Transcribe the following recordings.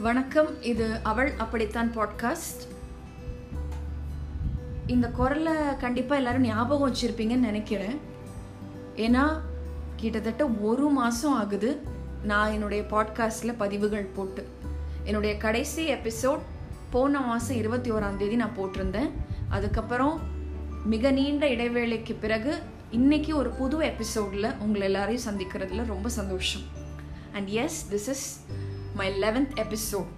வணக்கம் இது அவள் அப்படித்தான் பாட்காஸ்ட் இந்த குரலை கண்டிப்பாக எல்லாரும் ஞாபகம் வச்சுருப்பீங்கன்னு நினைக்கிறேன். ஏன்னா கிட்டத்தட்ட ஒரு மாதம் ஆகுது நான் என்னுடைய பாட்காஸ்டில் பதிவுகள் போட்டு. என்னுடைய கடைசி எபிசோட் போன மாதம் இருபத்தி ஓராம் தேதி நான் போட்டிருந்தேன். அதுக்கப்புறம் மிக நீண்ட இடைவேளைக்கு பிறகு இன்னைக்கு ஒரு புது எபிசோடில் உங்களை எல்லாரையும் சந்திக்கிறதுல ரொம்ப சந்தோஷம். And yes this is my eleventh episode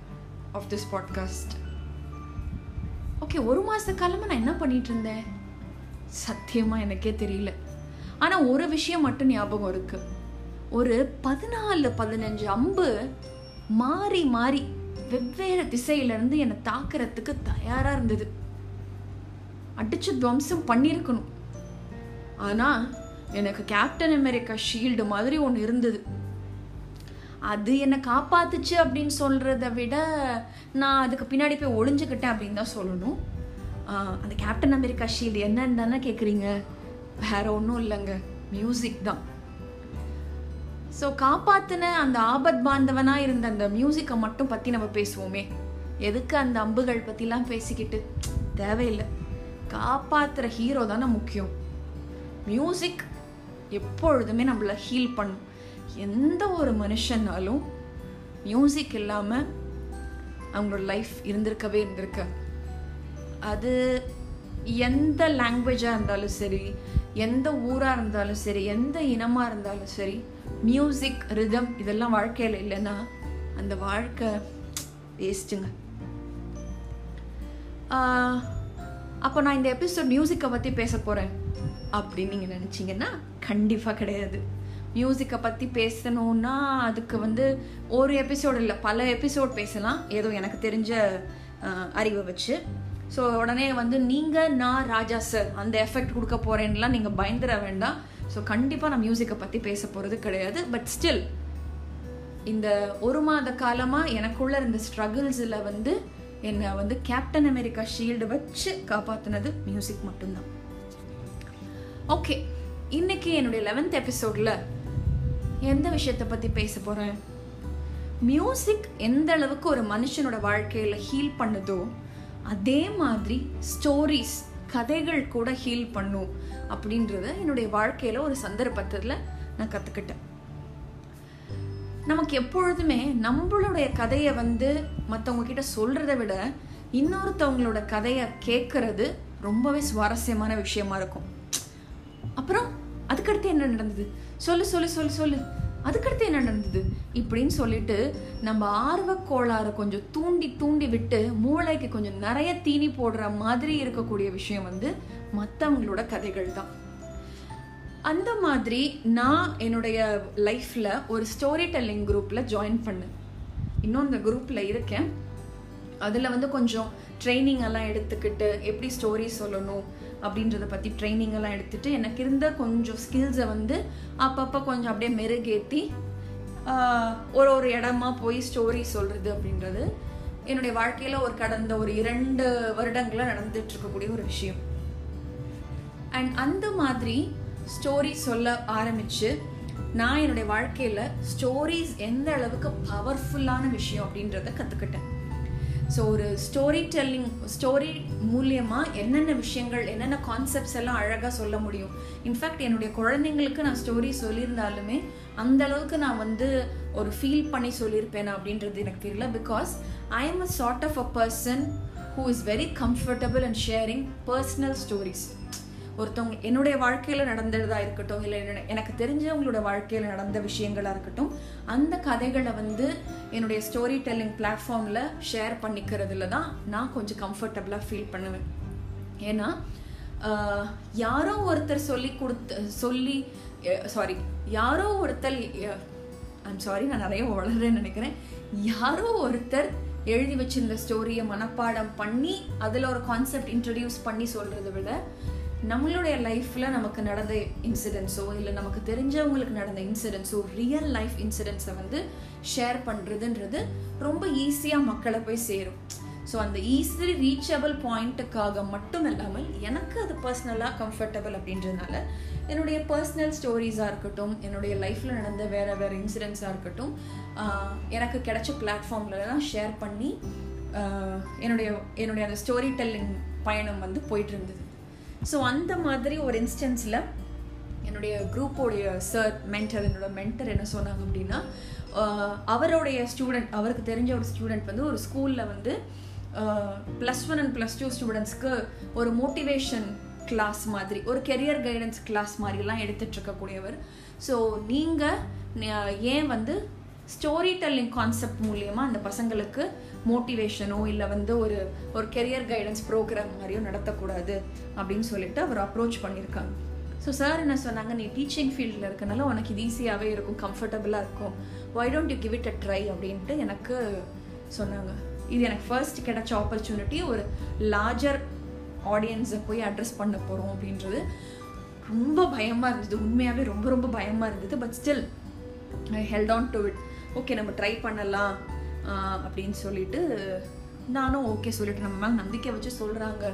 of this podcast okay ஒரு மாத காலமாக நான் என்ன பண்ணிட்டு இருந்தேன்? சத்தியமாக எனக்கே தெரியல. ஆனால் ஒரு விஷயம் மட்டும் ஞாபகம் இருக்கு. ஒரு பதினாலு பதினஞ்சு அம்பு மாறி மாறி வெவ்வேறு திசையிலேருந்து என்னை தாக்குறதுக்கு தயாராக இருந்தது. அடிச்சு துவம்சம் பண்ணியிருக்கணும். ஆனால் எனக்கு கேப்டன் அமெரிக்கா ஷீல்டு மாதிரி ஒன்று இருந்தது. அது என்னை காப்பாத்துச்சு அப்படின்னு சொல்கிறத விட நான் அதுக்கு பின்னாடி போய் ஒளிஞ்சுக்கிட்டேன் அப்படின்னு தான் சொல்லணும். அந்த கேப்டன் அமெரிக்கா ஷீல்டு என்னன்னு தானே கேட்குறீங்க வேற ஒன்றும் இல்லைங்க. மியூசிக் தான். ஸோ காப்பாத்தின அந்த ஆபத் பாந்தவனா இருந்த அந்த மியூசிக்கை மட்டும் பற்றி நம்ம பேசுவோமே. எதுக்கு அந்த அம்புகள் பற்றிலாம் பேசிக்கிட்டு? தேவையில்லை. காப்பாத்துற ஹீரோ தானே முக்கியம். மியூசிக் எப்பொழுதுமே நம்மளை ஹீல் பண்ணும். எந்த ஒரு மனுஷனாலும் மியூசிக் இல்லாமல் அவங்களோட லைஃப் இருந்திருக்கவே இருந்திருக்க. அது எந்த லாங்குவேஜாக இருந்தாலும் சரி எந்த ஊராக இருந்தாலும் சரி எந்த இனமாக இருந்தாலும் சரி மியூசிக் ரிதம் இதெல்லாம் வாழ்க்கையில் இல்லைன்னா அந்த வாழ்க்கை வேஸ்ட்டுங்க அப்போ நான் இந்த எபிசோட் மியூசிக்கை பற்றி பேச போகிறேன் அப்படின்னு நீங்கள் நினச்சிங்கன்னா கண்டிப்பாக கிடையாது. மியூசிக்கை பற்றி பேசணுன்னா அதுக்கு வந்து ஒரு எபிசோடு இல்லை பல எபிசோட் பேசலாம். ஏதோ எனக்கு தெரிஞ்ச அறிவை வச்சு. ஸோ உடனே வந்து நீங்கள் நான் ராஜா சார் அந்த எஃபெக்ட் கொடுக்க போகிறேன்லாம் நீங்கள் பயந்துட வேண்டாம். ஸோ கண்டிப்பாக நான் மியூசிக்கை பற்றி பேச போகிறது கிடையாது. பட் ஸ்டில் இந்த ஒரு மாத காலமாக எனக்குள்ள இருந்த ஸ்ட்ரகிள்ஸில் வந்து என்னை வந்து கேப்டன் அமெரிக்கா ஷீல்டு வச்சு காப்பாற்றினது மியூசிக் மட்டும்தான். ஓகே இன்னைக்கு என்னுடைய லெவன்த் எபிசோடில் எந்த விஷயத்தை பற்றி பேச போகிறேன் மியூசிக் எந்த அளவுக்கு ஒரு மனுஷனோட வாழ்க்கையில் ஹீல் பண்ணுதோ அதே மாதிரி ஸ்டோரிஸ் கதைகள் கூட ஹீல் பண்ணும் அப்படின்றத என்னுடைய வாழ்க்கையில் ஒரு சந்தர்ப்பத்தில் நான் கற்றுக்கிட்டேன் நமக்கு எப்பொழுதுமே நம்மளுடைய கதையை வந்து மற்றவங்க கிட்ட சொல்கிறத விட இன்னொருத்தவங்களோட கதையை கேட்கறது ரொம்பவே சுவாரஸ்யமான விஷயமா இருக்கும். அப்புறம் அதுக்கடுத்து என்ன நடந்தது? சொல்லு சொல்லு சொல்லு சொல்லு. அதுக்கடுத்து என்ன நடந்தது? இப்படின்னு சொல்லிட்டு நம்ம ஆர்வக் கோளாறு கொஞ்சம் தூண்டி தூண்டி விட்டு மூளைக்கு கொஞ்சம் நிறைய தீனி போடுற மாதிரி இருக்கக்கூடிய விஷயம் வந்து மற்றவங்களோட கதைகள் தான். அந்த மாதிரி நான் என்னுடைய லைஃப்பில் ஒரு ஸ்டோரி டெல்லிங் குரூப்பில் ஜாயின் பண்ணேன். இன்னும் அந்த குரூப்பில் இருக்கேன். அதில் வந்து கொஞ்சம் ட்ரைனிங் எல்லாம் எடுத்துக்கிட்டு எப்படி ஸ்டோரி சொல்லணும் அப்படின்றத பற்றி ட்ரைனிங் எல்லாம் எடுத்துட்டு எனக்கு இருந்த கொஞ்சம் ஸ்கில்ஸை வந்து அப்பப்போ கொஞ்சம் அப்படியே மெருகேற்றி ஒரு ஒரு இடமா போய் ஸ்டோரி சொல்கிறது அப்படின்றது என்னுடைய வாழ்க்கையில் ஒரு கடந்த ஒரு இரண்டு வருடங்களாக நடந்துட்டு இருக்கக்கூடிய ஒரு விஷயம். அண்ட் அந்த மாதிரி ஸ்டோரி சொல்ல ஆரம்பிச்சு நான் என்னுடைய வாழ்க்கையில் ஸ்டோரிஸ் எந்த அளவுக்கு பவர்ஃபுல்லான விஷயம் அப்படின்றத கற்றுக்கிட்டேன் ஸோ ஒரு ஸ்டோரி டெல்லிங் ஸ்டோரி மூலியமாக என்னென்ன விஷயங்கள் என்னென்ன கான்செப்ட்ஸ் எல்லாம் அழகாக சொல்ல முடியும். இன்ஃபேக்ட் என்னுடைய குழந்தைங்களுக்கு நான் ஸ்டோரி சொல்லியிருந்தாலுமே அந்த அளவுக்கு நான் வந்து ஒரு ஃபீல் பண்ணி சொல்லியிருப்பேன் அப்படின்றது எனக்கு தெரியல. Because I am a sort of a person who is very comfortable and sharing personal stories ஒருத்தவங்க என்னுடைய வாழ்க்கையில் நடந்ததா இருக்கட்டும் இல்லை என்னோட- எனக்கு தெரிஞ்சவங்களோட வாழ்க்கையில் நடந்த விஷயங்களா இருக்கட்டும் அந்த கதைகளை வந்து என்னுடைய ஸ்டோரி டெல்லிங் பிளாட்ஃபார்மில் ஷேர் பண்ணிக்கிறதுல தான் நான் கொஞ்சம் கம்ஃபர்டபுளாக ஃபீல் பண்ணுவேன். ஏன்னா யாரோ ஒருத்தர் சொல்லி கொடுத்து சொல்லி சாரி யாரோ ஒருத்தர் ஐம் சாரி நான் நிறைய வளர்றேன்னு நினைக்கிறேன். யாரோ ஒருத்தர் எழுதி வச்சிருந்த ஸ்டோரியை மனப்பாடம் பண்ணி அதில் ஒரு கான்செப்ட் இன்ட்ரடியூஸ் பண்ணி சொல்கிறத விட நம்மளுடைய லைஃப்பில் நமக்கு நடந்த இன்சிடென்ட்ஸோ இல்லை நமக்கு தெரிஞ்சவங்களுக்கு நடந்த இன்சிடென்ட்ஸோ ரியல் லைஃப் இன்சிடென்ட்ஸை வந்து ஷேர் பண்ணுறதுன்றது ரொம்ப ஈஸியாக மக்களை போய் சேரும். ஸோ அந்த ஈஸிலி ரீச்சபிள் பாயிண்ட்டுக்காக மட்டும் இல்லாமல் எனக்கு அது பர்சனலாக கம்ஃபர்டபுள் அப்படின்றதுனால என்னுடைய பர்சனல் ஸ்டோரிஸாக இருக்கட்டும் என்னுடைய லைஃப்பில் நடந்த வேறு வேறு இன்சிடென்ட்ஸாக இருக்கட்டும் எனக்கு கிடைச்ச பிளாட்ஃபார்ம்லலாம் ஷேர் பண்ணி என்னுடைய என்னுடைய அந்த ஸ்டோரி டெல்லிங் பயணம் வந்து போயிட்டு இருந்தது. ஸோ அந்த மாதிரி ஒரு இன்ஸ்டன்ஸில் என்னுடைய குரூப்போடைய சார் மென்டர் என்னோட மென்டர் என்ன சொன்னாங்க அப்படின்னா அவருடைய ஸ்டூடெண்ட் அவருக்கு தெரிஞ்ச ஒரு ஸ்டூடெண்ட் வந்து ஒரு ஸ்கூலில் வந்து plus one and plus two ஸ்டூடெண்ட்ஸ்க்கு ஒரு மோட்டிவேஷன் கிளாஸ் மாதிரி ஒரு கெரியர் கைடன்ஸ் கிளாஸ் மாதிரிலாம் எடுத்துட்டு இருக்கக்கூடியவர். ஸோ நீங்கள் ஏன் வந்து ஸ்டோரி டெல்லிங் கான்செப்ட் மூலியமாக அந்த பசங்களுக்கு மோட்டிவேஷனோ இல்லை வந்து ஒரு ஒரு கெரியர் கைடன்ஸ் ப்ரோக்ராம் மாதிரியோ நடத்தக்கூடாது அப்படின்னு சொல்லிட்டு அவர் அப்ரோச் பண்ணியிருக்காங்க. ஸோ சார் என்ன சொன்னாங்க? நீ டீச்சிங் ஃபீல்டில் இருக்கனால உனக்கு இது ஈஸியாகவே இருக்கும் கம்ஃபர்டபுளாக இருக்கும். Why don't you give it a try அப்படின்ட்டு எனக்கு சொன்னாங்க. இது எனக்கு ஃபர்ஸ்ட் கிடைச்ச ஆப்பர்ச்சுனிட்டி ஒரு லார்ஜர் ஆடியன்ஸை போய் அட்ரஸ் பண்ண போகிறோம் அப்படின்றது. ரொம்ப பயமாக இருந்தது. உண்மையாகவே ரொம்ப ரொம்ப பயமாக இருந்தது. But still I held on to it okay நம்ம ட்ரை பண்ணலாம் அப்படின்னு சொல்லிட்டு நானும் ஓகே சொல்லிட்டு நம்ம மேலே நம்பிக்கை வச்சு சொல்கிறாங்க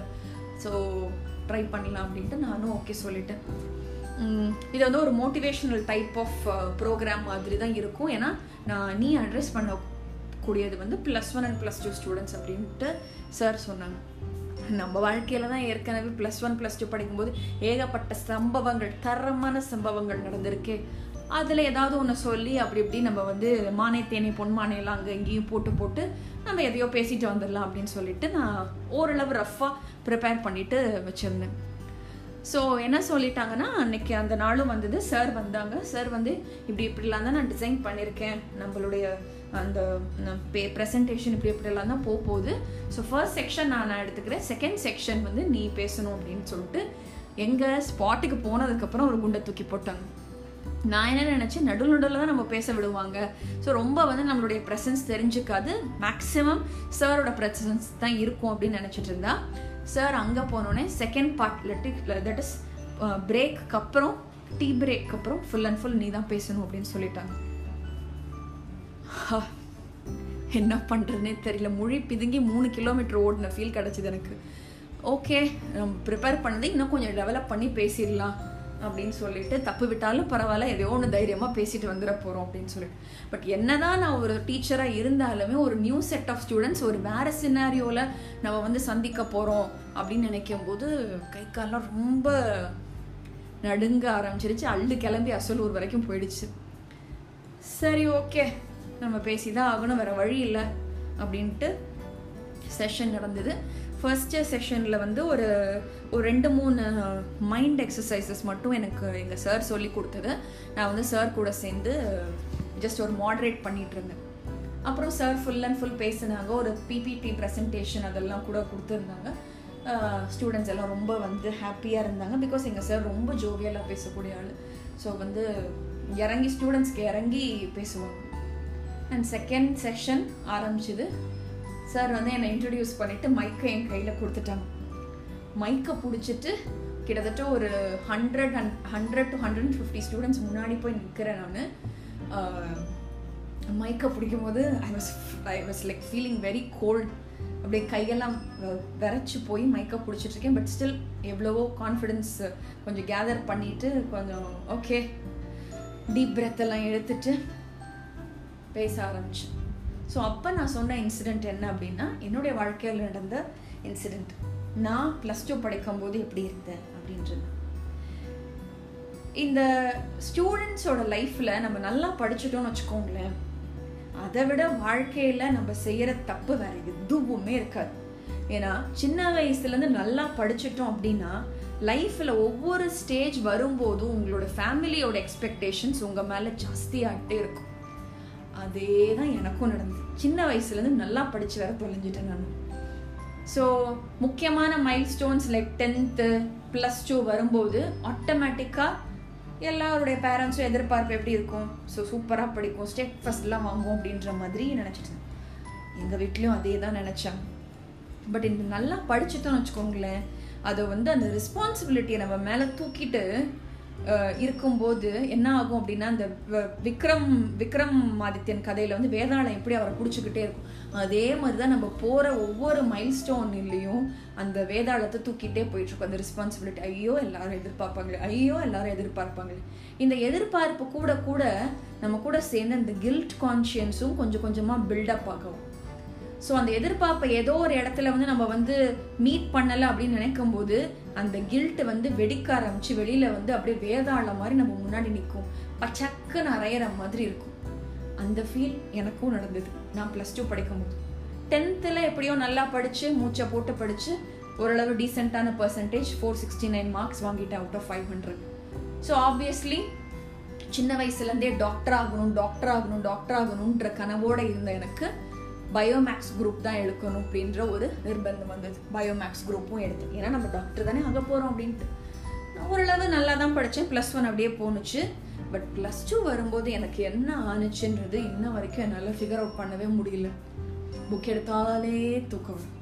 ஸோ ட்ரை பண்ணலாம் அப்படின்ட்டு நானும் ஓகே சொல்லிட்டேன். இது வந்து ஒரு மோட்டிவேஷ்னல் டைப் ஆஃப் ப்ரோக்ராம் மாதிரி தான் இருக்கும். ஏன்னா நான் நீ அட்ரஸ் பண்ணக்கூடியது வந்து plus one and plus two students அப்படின்ட்டு சார் சொன்னாங்க. நம்ம வாழ்க்கையில தான் ஏற்கனவே ப்ளஸ் ஒன் ப்ளஸ் டூ படிக்கும்போது ஏகப்பட்ட சம்பவங்கள் தரமான சம்பவங்கள் நடந்திருக்கு. அதில் ஏதாவது ஒன்று சொல்லி அப்படி இப்படி நம்ம வந்து மானை தேனை பொன்மானையெல்லாம் அங்கே இங்கேயும் போட்டு போட்டு நம்ம எதையோ பேசிட்டு வந்துடலாம் அப்படின்னு சொல்லிட்டு நான் ஓரளவு ரஃப்பாக ப்ரிப்பேர் பண்ணிட்டு வச்சுருந்தேன். ஸோ என்ன சொல்லிட்டாங்கன்னா அன்னைக்கு அந்த நாளும் வந்தது. சார் வந்தாங்க. சார் வந்து இப்படி இப்படிலாம் தான் நான் டிசைன் பண்ணியிருக்கேன் நம்மளுடைய அந்த பே ப்ரெசன்டேஷன் இப்படி இப்படிலாம் தான் போக போகுது. ஸோ ஃபர்ஸ்ட் செக்ஷன் நான் நான் எடுத்துக்கிறேன். செகண்ட் செக்ஷன் வந்து நீ பேசணும் அப்படின்னு சொல்லிட்டு எங்கள் ஸ்பாட்டுக்கு போனதுக்கப்புறம் ஒரு குண்டை தூக்கி போட்டாங்க. நான் என்ன நினச்சேன்? நடுவில் நடுவில் தான் நம்ம பேச விடுவாங்க. ஸோ ரொம்ப வந்து நம்மளுடைய ப்ரெசன்ஸ் தெரிஞ்சுக்காது. மேக்ஸிமம் சாரோட ப்ரெசன்ஸ் தான் இருக்கும் அப்படின்னு நினச்சிட்டு இருந்தா. சார் அங்கே போனோடனே second part that is break அப்புறம் டீ பிரேக் அப்புறம் ஃபுல் அண்ட் ஃபுல் நீ தான் பேசணும் அப்படின்னு சொல்லிட்டாங்க. ஹா, என்ன பண்ணுறதுனே தெரியல. மொழி பிதுங்கி மூணு கிலோமீட்டர் ஓடின ஃபீல் கிடச்சிது எனக்கு. ஓகே நம்ம ப்ரிப்பேர் பண்ணது இன்னும் கொஞ்சம் டெவலப் பண்ணி பேசிடலாம். அப்படின்னு சொல்லிட்டு தப்பு விட்டாலும் பரவாயில்ல எதையோ ஒன்று தைரியமாக பேசிட்டு வந்துட போகிறோம் அப்படின்னு சொல்லிட்டு. பட் என்னதான் நான் ஒரு டீச்சராக இருந்தாலுமே ஒரு நியூ செட் ஆஃப் ஸ்டூடெண்ட்ஸ் ஒரு வேறு சினாரியோவில் நம்ம வந்து சந்திக்க போகிறோம் அப்படின்னு நினைக்கும் போது கை கால்லாம் ரொம்ப நடுங்க ஆரம்பிச்சிருச்சு. அள்ளு கிளம்பி அசலூர் வரைக்கும் போயிடுச்சு. சரி ஓகே நம்ம பேசி தான் ஆகணும் வேற வழி இல்லை அப்படின்ட்டு செஷன் நடந்தது. ஃபர்ஸ்ட் செஷனில் வந்து ஒரு ஒரு ரெண்டு மூணு மைண்ட் எக்ஸசைசஸ் மட்டும் எனக்கு எங்கள் சார் சொல்லி கொடுத்தது. நான் வந்து சார் கூட சேர்ந்து ஜஸ்ட் ஒரு மாடரேட் பண்ணிகிட்டு இருந்தேன். அப்புறம் சார் ஃபுல் அண்ட் ஃபுல் பேசினாங்க. ஒரு பிபிடி ப்ரெசன்டேஷன் அதெல்லாம் கூட கொடுத்துருந்தாங்க. ஸ்டூடெண்ட்ஸ் எல்லாம் ரொம்ப வந்து ஹாப்பியாக இருந்தாங்க. பிகாஸ் எங்கள் சார் ரொம்ப ஜோவியலாக பேசக்கூடிய ஆள். ஸோ வந்து இறங்கி ஸ்டூடெண்ட்ஸ்க்கு இறங்கி பேசுவாங்க. அண்ட் செகண்ட் செஷன் ஆரம்பிச்சுது. சார் வந்து என்னை இன்ட்ரடியூஸ் பண்ணிவிட்டு மைக்கை என் கையில் கொடுத்துட்டாங்க. மைக்கை பிடிச்சிட்டு கிட்டத்தட்ட ஒரு hundred and hundred to hundred fifty students முன்னாடி போய் நிற்கிறேன் நான். மைக்கை பிடிக்கும் போது I was I was like feeling very cold அப்படியே கையெல்லாம் விரைச்சி போய் மைக்கை பிடிச்சிட்ருக்கேன் பட் ஸ்டில் எவ்வளவோ கான்ஃபிடென்ஸ் கொஞ்சம் கேதர் பண்ணிட்டு கொஞ்சம் ஓகே டீப் பிரெத்தெல்லாம் எடுத்துட்டு பேச ஆரம்பிச்சேன். ஸோ அப்போ நான் சொன்ன இன்சிடெண்ட் என்ன அப்படின்னா என்னுடைய வாழ்க்கையில் நடந்த இன்சிடெண்ட் நான் ப்ளஸ் டூ படிக்கும்போது எப்படி இருந்தேன் அப்படின்றது. இந்த ஸ்டூடெண்ட்ஸோட லைஃப்பில் நம்ம நல்லா படிச்சுட்டோம்னு வச்சுக்கோங்களேன். அதை விட வாழ்க்கையில் நம்ம செய்கிற தப்பு வேறு எதுவுமே இருக்காது. ஏன்னா சின்ன வயசுலேருந்து நல்லா படிச்சிட்டோம் அப்படின்னா லைஃப்பில் ஒவ்வொரு ஸ்டேஜ் வரும்போதும் உங்களோட ஃபேமிலியோட எக்ஸ்பெக்டேஷன்ஸ் உங்கள் மேலே ஜாஸ்தியாகிட்டே இருக்கும். அதே தான் எனக்கும் நடந்தது. சின்ன வயசுலேருந்து நல்லா படித்து வர தொலைஞ்சிட்டேன் நான். ஸோ முக்கியமான milestones like tenth plus two வரும்போது ஆட்டோமேட்டிக்காக எல்லாருடைய பேரண்ட்ஸும் எதிர்பார்ப்பு எப்படி இருக்கும்? ஸோ சூப்பராக படிக்கும் ஸ்டெப் ஃபஸ்ட்லாம் வாங்குவோம் அப்படின்ற மாதிரி நினச்சிட்டு எங்கள் வீட்லேயும் அதே தான் நினச்சாங்க பட் இந்த நல்லா படிச்சுட்டோம்னு வச்சுக்கோங்களேன் அதை வந்து அந்த ரெஸ்பான்சிபிலிட்டியை நம்ம மேலே தூக்கிட்டு இருக்கும்போது என்ன ஆகும் அப்படின்னா அந்த வ- விக்ரம் விக்ரம் ஆதித்யன் கதையில வந்து வேதாளம் எப்படி அவரை பிடிச்சிக்கிட்டே இருக்கும். அதே மாதிரி தான் நம்ம போற ஒவ்வொரு மைல்ஸ்டோன்லையும் அந்த வேதாளத்தை தூக்கிட்டே போயிட்டு இருக்கும் அந்த ரெஸ்பான்சிபிலிட்டி ஐயோ எல்லாரும் எதிர்பார்ப்பாங்களே. ஐயோ எல்லாரும் எதிர்பார்ப்பாங்களே. இந்த எதிர்பார்ப்பு கூட கூட நம்ம கூட சேர்ந்து அந்த கில்ட் கான்ஷியன்ஸும் கொஞ்சம் கொஞ்சமா பில்டப் ஆகும். ஸோ அந்த எதிர்பார்ப்பை ஏதோ ஒரு இடத்துல வந்து நம்ம வந்து மீட் பண்ணலை அப்படின்னு நினைக்கும் போது அந்த கில்ட்டு வந்து வெடிக்க ஆரம்பிச்சு வெளியில் வந்து அப்படியே வேதாள மாதிரி நம்ம முன்னாடி நிற்கும் பச்சக்கு நிறையற மாதிரி இருக்கும். அந்த ஃபீல் எனக்கும் நடந்தது. நான் ப்ளஸ் டூ படிக்கும்போது. டென்த்தில் எப்படியோ நல்லா படித்து மூச்சை போட்டு படித்து ஓரளவு டீசெண்டான percentage four sixty nine marks வாங்கிட்டேன் out of five hundred so obviously சின்ன வயசுலேருந்தே டாக்டர் ஆகணும் டாக்டர் ஆகணும் டாக்டர் ஆகணுன்ற கனவோடு இருந்த எனக்கு பயோமேக்ஸ் குரூப் தான் எடுக்கணும் அப்படின்ற ஒரு நிர்பந்தம் வந்தது. பயோமேக்ஸ் குரூப்பும் எடுத்தேன் ஏன்னா நம்ம டாக்டர் தானே ஆக போகிறோம் அப்படின்ட்டு. நான் ஓரளவு நல்லா தான் படித்தேன் ப்ளஸ் ஒன் அப்படியே போணுச்சு. பட் ப்ளஸ் டூ வரும்போது எனக்கு என்ன ஆணுச்சுன்றது இன்ன வரைக்கும் என்னால் ஃபிகர் அவுட் பண்ணவே முடியல. புக் எடுத்தாலே தூக்கம் வரும்.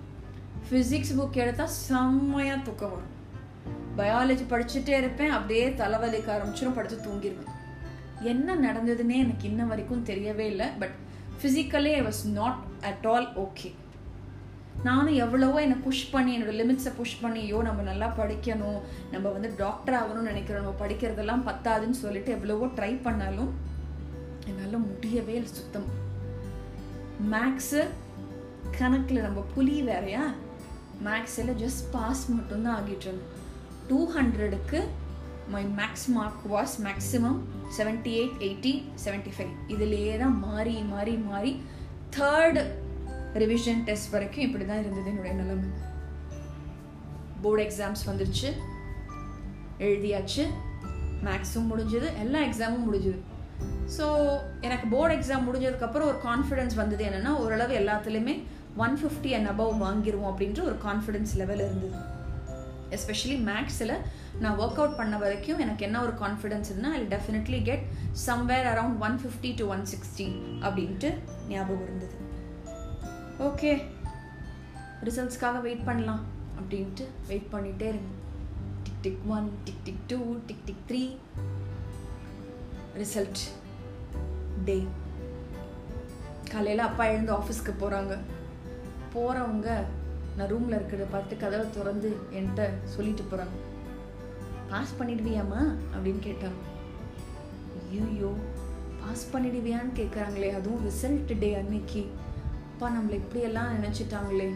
ஃபிசிக்ஸ் புக் எடுத்தால் செம்மையாக தூக்கம் வரும். பயாலஜி படிச்சுட்டே இருப்பேன். அப்படியே தலைவலிக்க ஆரம்பிச்சிடும் படித்து தூங்கிடுவேன் என்ன நடந்ததுன்னே எனக்கு இன்ன வரைக்கும் தெரியவே இல்லை. But physically I was not at all okay நானும் எவ்வளவோ என்னை புஷ் பண்ணி என்னோடய லிமிட்ஸை புஷ் பண்ணி ஐயோ நம்ம நல்லா படிக்கணும் நம்ம வந்து டாக்டர் ஆகணும்னு நினைக்கிறோம் நம்ம படிக்கிறதெல்லாம் பத்தாதுன்னு சொல்லிட்டு எவ்வளவோ ட்ரை பண்ணாலும் என்னால் முடியவே இல்லை சுத்தம். மேக்ஸு கணக்கில் நம்ம புலி வேறையா? மேக்ஸில் ஜஸ்ட் பாஸ் மட்டும்தான் ஆகிட்டு இருந்தோம் டூ ஹண்ட்ரடுக்கு my max mark was maximum seventy eight eighty seventy five இதுலேயே தான் மாறி மாறி மாறி தேர்டு ரிவிஷன் டெஸ்ட் வரைக்கும் இப்படி தான் இருந்தது என்னுடைய நிலைமை. போர்டு எக்ஸாம்ஸ் வந்துருச்சு. எழுதியாச்சு. மேக்ஸும் முடிஞ்சது. எல்லா எக்ஸாமும் முடிஞ்சது. ஸோ எனக்கு போர்டு எக்ஸாம் முடிஞ்சதுக்கப்புறம் ஒரு கான்ஃபிடென்ஸ் வந்தது என்னென்னா ஓரளவு எல்லாத்துலேயுமே ஒன் ஃபிஃப்டி அண்ட் அபவ் வாங்கிடுவோம் அப்படின்ற ஒரு கான்ஃபிடென்ஸ் லெவல் இருந்தது. எஸ்பெஷலி மேக்ஸில் நான் ஒர்க் அவுட் பண்ண வரைக்கும் எனக்கு என்ன ஒரு கான்ஃபிடென்ஸ் இருந்தால் I definitely get somewhere around one fifty to one sixty அப்படின்ட்டு ஞாபகம் இருந்தது. ஓகே ரிசல்ட்ஸ்க்காக வெயிட் பண்ணலாம் அப்படின்ட்டு வெயிட் பண்ணிகிட்டே இருந்தேன். Tick tick one tick tick two tick tick three result day காலையில் அப்பா எழுந்து ஆஃபீஸ்க்கு போகிறாங்க போகிறவங்க நான் ரூமில் இருக்கிறத பார்த்து கதவை திறந்து என்கிட்ட சொல்லிட்டு போகிறாங்க பாஸ் பண்ணிடுவியாம்மா? அப்படின்னு கேட்டான். ஐயோ பாஸ் பண்ணிடுவியான்னு கேட்குறாங்களே அதுவும் ரிசல்ட் டே அன்னைக்கு. அப்பா நம்மளை இப்படியெல்லாம் நினச்சிட்டாங்களே.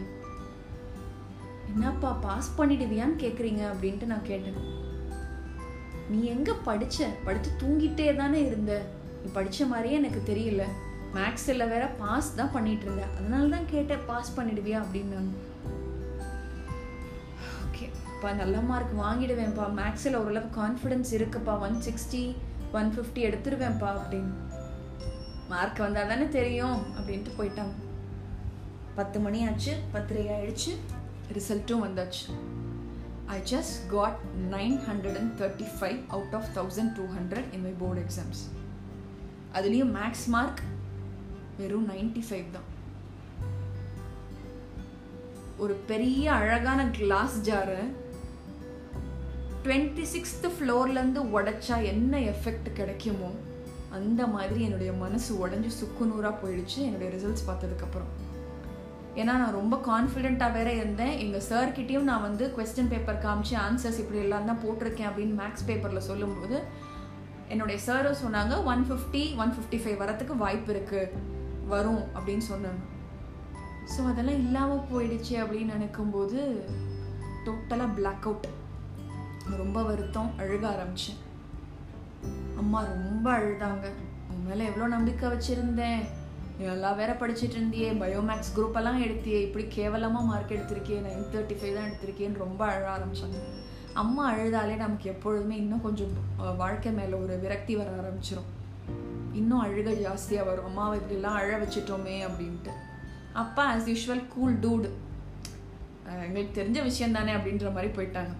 என்னப்பா பாஸ் பண்ணிடுவியான்னு கேட்குறீங்க அப்படின்ட்டு நான் கேட்டேன். நீ எங்கே படிச்ச? படித்து தூங்கிட்டே தானே இருந்த. நீ படித்த மாதிரியே எனக்கு தெரியல. மேக்ஸில் வேற பாஸ் தான் பண்ணிட்டு இருந்தேன் அதனால தான் கேட்டேன் பாஸ் பண்ணிடுவியா? அப்படின்னாங்க பா நல்ல மார்க் வாங்கிடுவேன்ப்பா. மேக்ஸில் ஓரளவு கான்ஃபிடென்ஸ் இருக்குப்பா. ஒன் சிக்ஸ்டி ஒன் ஃபிஃப்டி எடுத்துருவேன்ப்பா அப்படின்னு. மார்க் வந்தால் தானே தெரியும் அப்படின்ட்டு போயிட்டாங்க. பத்து மணி ஆச்சு பத்திரை ஆயிடுச்சு. ரிசல்ட்டும் வந்தாச்சு. I just got nine hundred and thirty five out of thousand two hundred in my board exams அதுலேயும் மேக்ஸ் மார்க் வெறும் நைன்டி ஃபைவ் தான். ஒரு பெரிய அழகான கிளாஸ் ஜாரை டுவெண்ட்டி சிக்ஸ்த்து ஃப்ளோர்லேருந்து உடைச்சா என்ன எஃபெக்ட் கிடைக்குமோ அந்த மாதிரி என்னுடைய மனசு உடஞ்சி சுக்குநூறாக போயிடுச்சு என்னுடைய ரிசல்ட்ஸ் பார்த்ததுக்கப்புறம். ஏன்னா நான் ரொம்ப கான்ஃபிடென்ட்டாக வேற இருந்தேன். எங்கள் சார்கிட்டையும் நான் வந்து கொஸ்டின் பேப்பர் காமிச்சு ஆன்சர்ஸ் இப்படி எல்லாம் தான் போட்டிருக்கேன் அப்படின்னு மேக்ஸ் பேப்பரில் சொல்லும்போது என்னுடைய சாரும் சொன்னாங்க one fifty one fifty five வரத்துக்கு வாய்ப்பு இருக்குது வரும் அப்படின்னு சொன்னாங்க. ஸோ அதெல்லாம் இல்லாமல் போயிடுச்சு அப்படின்னு நினைக்கும்போது டோட்டலாக பிளாக் அவுட் ரொம்ப வருத்தம் அழுக ஆரம்பிச்சேன். அம்மா ரொம்ப அழுதாங்க. உன் மேலே எவ்வளோ நம்பிக்கை வச்சுருந்தேன். எல்லாம் வேற படிச்சுட்டு இருந்தியே. பயோமேக்ஸ் குரூப் எல்லாம் எடுத்தியே. இப்படி கேவலமாக மார்க் எடுத்திருக்கியே நைன் தேர்ட்டி ஃபைவ் தான் எடுத்திருக்கேன்னு ரொம்ப அழ ஆரம்பிச்சாங்க. அம்மா அழுதாலே நமக்கு எப்பொழுதுமே இன்னும் கொஞ்சம் வாழ்க்கை மேலே ஒரு விரக்தி வர ஆரம்பிச்சிடும் இன்னும் அழுக ஜாஸ்தியாக வரும். அம்மாவை இப்படிலாம் அழ வச்சுட்டோமே அப்படின்ட்டு. அப்பா ஆஸ் யூஷுவல் கூல் டூடு எங்களுக்கு தெரிஞ்ச விஷயம் தானே அப்படின்ற மாதிரி போயிட்டாங்க.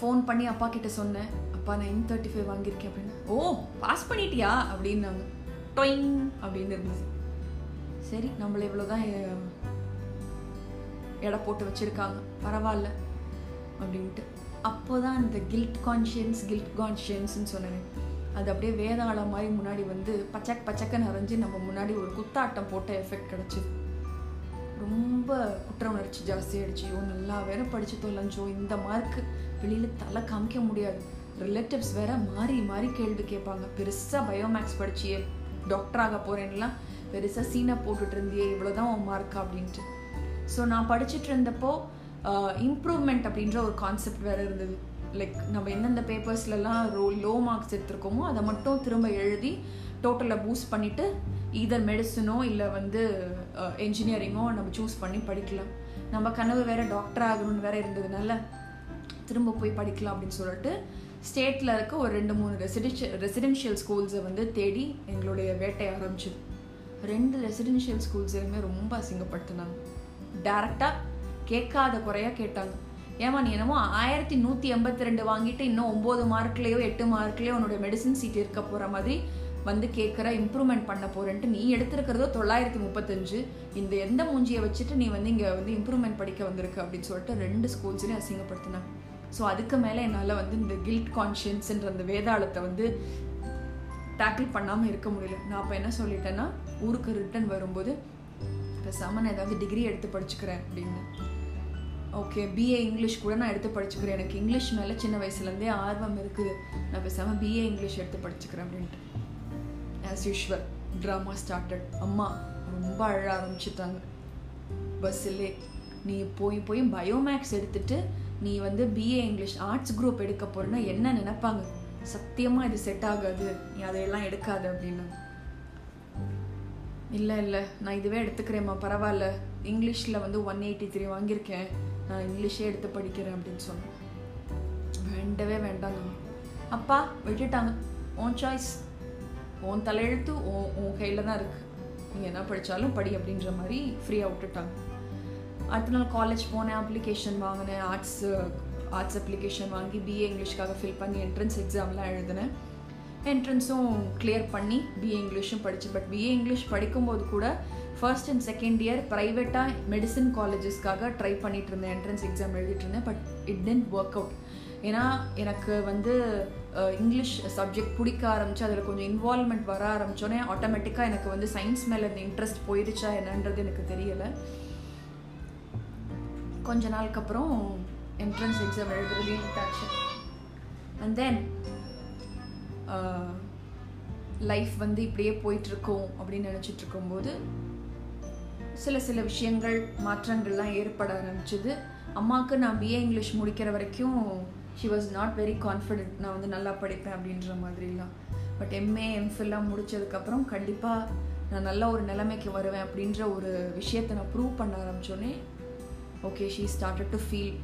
ஃபோன் பண்ணி அப்பா கிட்ட சொன்னேன். அப்பா நைன் தேர்ட்டி ஃபைவ் வாங்கியிருக்கேன் அப்படின்னு. ஓ பாஸ் பண்ணிட்டியா? அப்படின்னாங்க. டொயிங் அப்படின்னு இருந்தது சரி நம்மளை இவ்வளோதான் எடை போட்டு வச்சுருக்காங்க. பரவாயில்ல அப்படின்ட்டு. அப்போ தான் இந்த கில்ட் கான்ஷியன்ஸ் கில்ட் கான்ஷியன்ஸ்னு சொன்னேன். அது அப்படியே வேதாளம் மாதிரி முன்னாடி வந்து பச்சக் பச்சக்கன்னு அரைஞ்சு நம்ம முன்னாடி ஒரு குத்தாட்டம் போட்ட எஃபெக்ட் கிடச்சிது. ரொம்ப குற்ற உணர்ச்சி ஜாஸ்தியாகிடுச்சு ஓ நல்லா வேற படிச்சு தொலைஞ்சோ இந்த மார்க்கு வெளியில் தலை காமிக்க முடியாது. ரிலேட்டிவ்ஸ் வேற மாறி மாறி கேள்வி கேட்பாங்க. பெருசாக பயோமேக்ஸ் படிச்சியே டாக்டர் ஆக போகிறேன்லாம் பெருசாக சீனை போட்டுட்டு இருந்தியே இவ்வளோதான் உன் மார்க்கா அப்படின்ட்டு. ஸோ நான் படிச்சுட்டு இருந்தப்போ இம்ப்ரூவ்மெண்ட் அப்படின்ற ஒரு கான்செப்ட் வேறு இருந்தது. லைக் நம்ம எந்தெந்த பேப்பர்ஸ்லலாம் ரோ லோ மார்க்ஸ் எடுத்திருக்கோமோ அதை மட்டும் திரும்ப எழுதி டோட்டலை பூஸ்ட் பண்ணிவிட்டு இதர் மெடிசனோ இல்லை வந்து என்ஜினியரிங்கோ நம்ம சூஸ் பண்ணி படிக்கலாம். நம்ம கனவு வேறு டாக்டர் ஆகணும்னு வேறு இருந்ததுனால திரும்ப போய் படிக்கலாம் அப்படின்னு சொல்லிட்டு ஸ்டேட்டில் இருக்க ஒரு ரெண்டு மூணு ரெசிடென்ஷியல் ரெசிடென்ஷியல் ஸ்கூல்ஸை வந்து தேடி எங்களுடைய வேட்டை ஆரம்பிச்சிது. ரெண்டு ரெசிடென்ஷியல் ஸ்கூல்ஸையுமே ரொம்ப அசிங்கப்படுத்தினாங்க. டேரெக்டாக கேட்காத குறையாக கேட்டாங்க. ஏமா நீ என்னமோ ஆயிரத்தி நூற்றி எண்பத்தி ரெண்டு வாங்கிட்டு இன்னும் ஒம்பது மார்க்லேயோ எட்டு மார்க்லேயோ உன்னோட மெடிசன் சீட் இருக்க போகிற மாதிரி வந்து கேட்குற இம்ப்ரூவ்மெண்ட் பண்ண போகிறேன்ட்டு நீ எடுத்திருக்கிறதோ தொள்ளாயிரத்தி முப்பத்தஞ்சு. இந்த எந்த மூஞ்சியை வச்சுட்டு நீ வந்து இங்கே வந்து இம்ப்ரூவ்மெண்ட் படிக்க வந்திருக்கு அப்படின்னு சொல்லிட்டு ரெண்டு ஸ்கூல்ஸ்லேயும் அசிங்கப்படுத்தினாங்க. ஸோ அதுக்கு மேலே என்னால் வந்து இந்த கில்ட் கான்ஷியன்ஸ்ன்ற அந்த வேதாளத்தை வந்து டேக்கிள் பண்ணாமல் இருக்க முடியல. நான் அப்போ என்ன சொல்லிட்டேன்னா ஊருக்கு ரிட்டன் வரும்போது பேசாமல் நான் ஏதாவது டிகிரி எடுத்து படிச்சுக்கிறேன் அப்படின்னு. ஓகே பிஏ இங்கிலீஷ் கூட நான் எடுத்து படிச்சுக்கிறேன். எனக்கு இங்கிலீஷ் மேலே சின்ன வயசுலேருந்தே ஆர்வம் இருக்குது. நான் பேசாமல் பிஏ இங்கிலீஷ் எடுத்து படிச்சுக்கிறேன் அப்படின்ட்டு. ஆஸ் யூஷுவல் ட்ராமா ஸ்டார்டட் அம்மா ரொம்ப அழ ஆரம்பிச்சிட்டாங்க. பஸ்ஸிலே. நீ போய் போய் பயோமேக்ஸ் எடுத்துட்டு நீ வந்து பிஏ இங்கிலீஷ் ஆர்ட்ஸ் குரூப் எடுக்க போறேன்னா என்ன நினைப்பாங்க? சத்தியமாக இது செட் ஆகாது. நீ அதையெல்லாம் எடுக்காது அப்படின்னு. இல்லை இல்லை. நான் இதுவே எடுத்துக்கிறேம்மா. பரவாயில்ல. இங்கிலீஷில் வந்து ஒன் எயிட்டி த்ரீ வாங்கியிருக்கேன். நான் இங்கிலீஷே எடுத்து படிக்கிறேன் அப்படின்னு சொன்னேன். வேண்டவே வேண்டாம் அப்பா விட்டுட்டாங்க. ஓன் சாய்ஸ் உன் தலையெழுத்து உன் உன் கையில் தான் இருக்குது நீங்கள் என்ன படித்தாலும் படி அப்படின்ற மாதிரி ஃப்ரீயாக விட்டுட்டாங்க. அடுத்த நாள் காலேஜ் போனேன் அப்ளிகேஷன் வாங்கினேன் ஆர்ட்ஸ் ஆர்ட்ஸ் அப்ளிகேஷன் வாங்கி பிஏ இங்கிலீஷ்க்காக ஃபில் பண்ணி என்ட்ரன்ஸ் எக்ஸாம்லாம் எழுதினேன். என்ட்ரன்ஸும் கிளியர் பண்ணி பிஏ இங்கிலீஷும் படித்தேன் பட் பிஏ இங்கிலீஷ் படிக்கும்போது கூட ஃபர்ஸ்ட் அண்ட் செகண்ட் இயர் ப்ரைவேட்டாக மெடிசன் காலேஜஸ்க்காக ட்ரை பண்ணிட்டு இருந்தேன். என்ட்ரன்ஸ் எக்ஸாம் எழுதிட்டு இருந்தேன். But it didn't work out ஏன்னா எனக்கு வந்து இங்கிலீஷ் சப்ஜெக்ட் பிடிக்க ஆரம்பிச்சு அதில் கொஞ்சம் இன்வால்மெண்ட் வர ஆரம்பித்தோன்னே ஆட்டோமேட்டிக்காக எனக்கு வந்து சயின்ஸ் மேலே இந்த இன்ட்ரெஸ்ட் போயிடுச்சா என்னன்றது எனக்கு தெரியலை. கொஞ்ச நாளுக்கு அப்புறம் என்ட்ரன்ஸ் எக்ஸாம் எழுதுறது விட்டாச்சு அண்ட் தென் லைஃப் வந்து இப்படியே போயிட்டுருக்கோம் அப்படின்னு நினச்சிட்டு இருக்கும்போது சில சில விஷயங்கள் மாற்றங்கள்லாம் ஏற்பட ஆரம்பிச்சிது. அம்மாவுக்கு நான் பிஏ இங்கிலீஷ் முடிக்கிற வரைக்கும் she was not very confident நான் வந்து நல்லா படிப்பேன் அப்படின்ற மாதிரிலாம். பட் எம்ஏ எம்ஃபில்லாம் முடித்ததுக்கப்புறம் கண்டிப்பாக நான் நல்ல ஒரு நிலைமைக்கு வருவேன் அப்படின்ற ஒரு விஷயத்தை நான் ப்ரூவ் பண்ண ஆரம்பித்தோன்னே okay she started to feel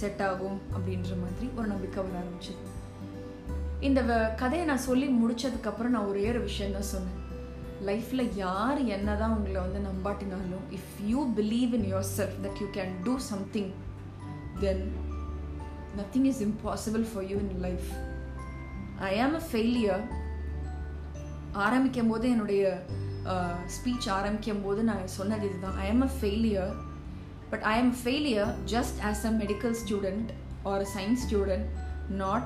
set ஆகும் அப்படின்ற மாதிரி ஒரு நம்பிக்கை வர ஆரம்பிச்சது. இந்த கதையை நான் சொல்லி முடிச்சதுக்கப்புறம் நான் ஒரே ஒரு விஷயம் தான் சொன்னேன். லைஃப்பில் யார் என்ன தான் உங்களை வந்து நம்பாட்டினாலும் if you believe in yourself that you can do something then nothing is impossible for you in life I am a failure ஆரம்பிக்கும் போது என்னுடைய ஸ்பீச் ஆரம்பிக்கும் போது நான் சொன்னது இதுதான். I am a failure but I am a failure just as a medical student or a science student, not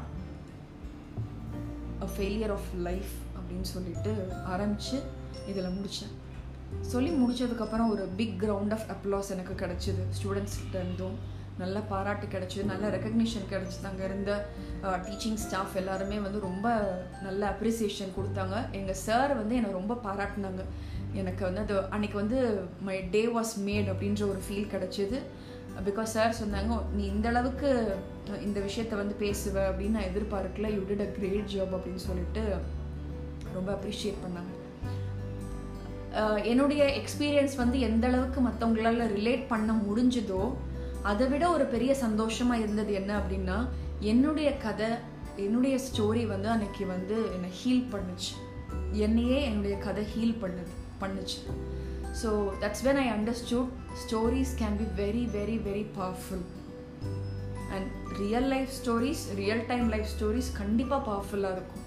a failure of life அப்படின்னு சொல்லிட்டு ஆரம்பித்து இதில் முடித்தேன் சொல்லி முடித்ததுக்கப்புறம் ஒரு பிக் கிரவுண்ட் ஆஃப் அப்ளாஸ் எனக்கு கிடச்சிது. ஸ்டூடெண்ட்ஸ்கிட்ட இருந்தும் நல்ல பாராட்டு கிடச்சிது. நல்ல ரெக்கக்னிஷன் கிடச்சிது. அங்கே இருந்த டீச்சிங் ஸ்டாஃப் எல்லாருமே வந்து ரொம்ப நல்ல அப்ரிசியேஷன் கொடுத்தாங்க. எங்கள் சார் வந்து என்னை ரொம்ப பாராட்டினாங்க. எனக்கு வந்து அது அன்றைக்கி வந்து மை டே வாஸ் மேட் அப்படின்ற ஒரு ஃபீல் கிடச்சிது. பிகாஸ் சார் சொன்னாங்க நீ இந்த அளவுக்கு இந்த விஷயத்த வந்து பேசுவ அப்படின்னு நான் எதிர்பார்க்கல. You did a great job அப்படின்னு சொல்லிட்டு ரொம்ப அப்ரிஷியேட் பண்ணாங்க. என்னுடைய எக்ஸ்பீரியன்ஸ் வந்து எந்த அளவுக்கு மற்றவங்களால ரிலேட் பண்ண முடிஞ்சதோ அதை விட ஒரு பெரிய சந்தோஷமாக இருந்தது என்ன அப்படின்னா என்னுடைய கதை என்னுடைய ஸ்டோரி வந்து அன்னைக்கு வந்து என்னை ஹீல் பண்ணுச்சு. என்னையே என்னுடைய கதை ஹீல் பண்ணுது. பண்ணுச்சு. So that's when I understood stories can be very very very powerful and real life stories real time life stories கண்டிப்பாக பவர்ஃபுல்லாக இருக்கும்.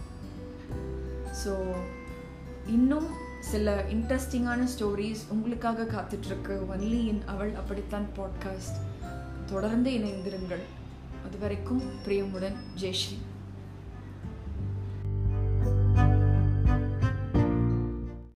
ஸோ இன்னும் சில இன்ட்ரெஸ்டிங்கான ஸ்டோரிஸ் உங்களுக்காக காத்துட்ருக்கு. ஒன்லி இன் அவள் அப்படித்தான் பாட்காஸ்ட் தொடர்ந்து இணைந்திருங்கள். அது வரைக்கும் பிரியமுடன் ஜெய்ஸ்ரீ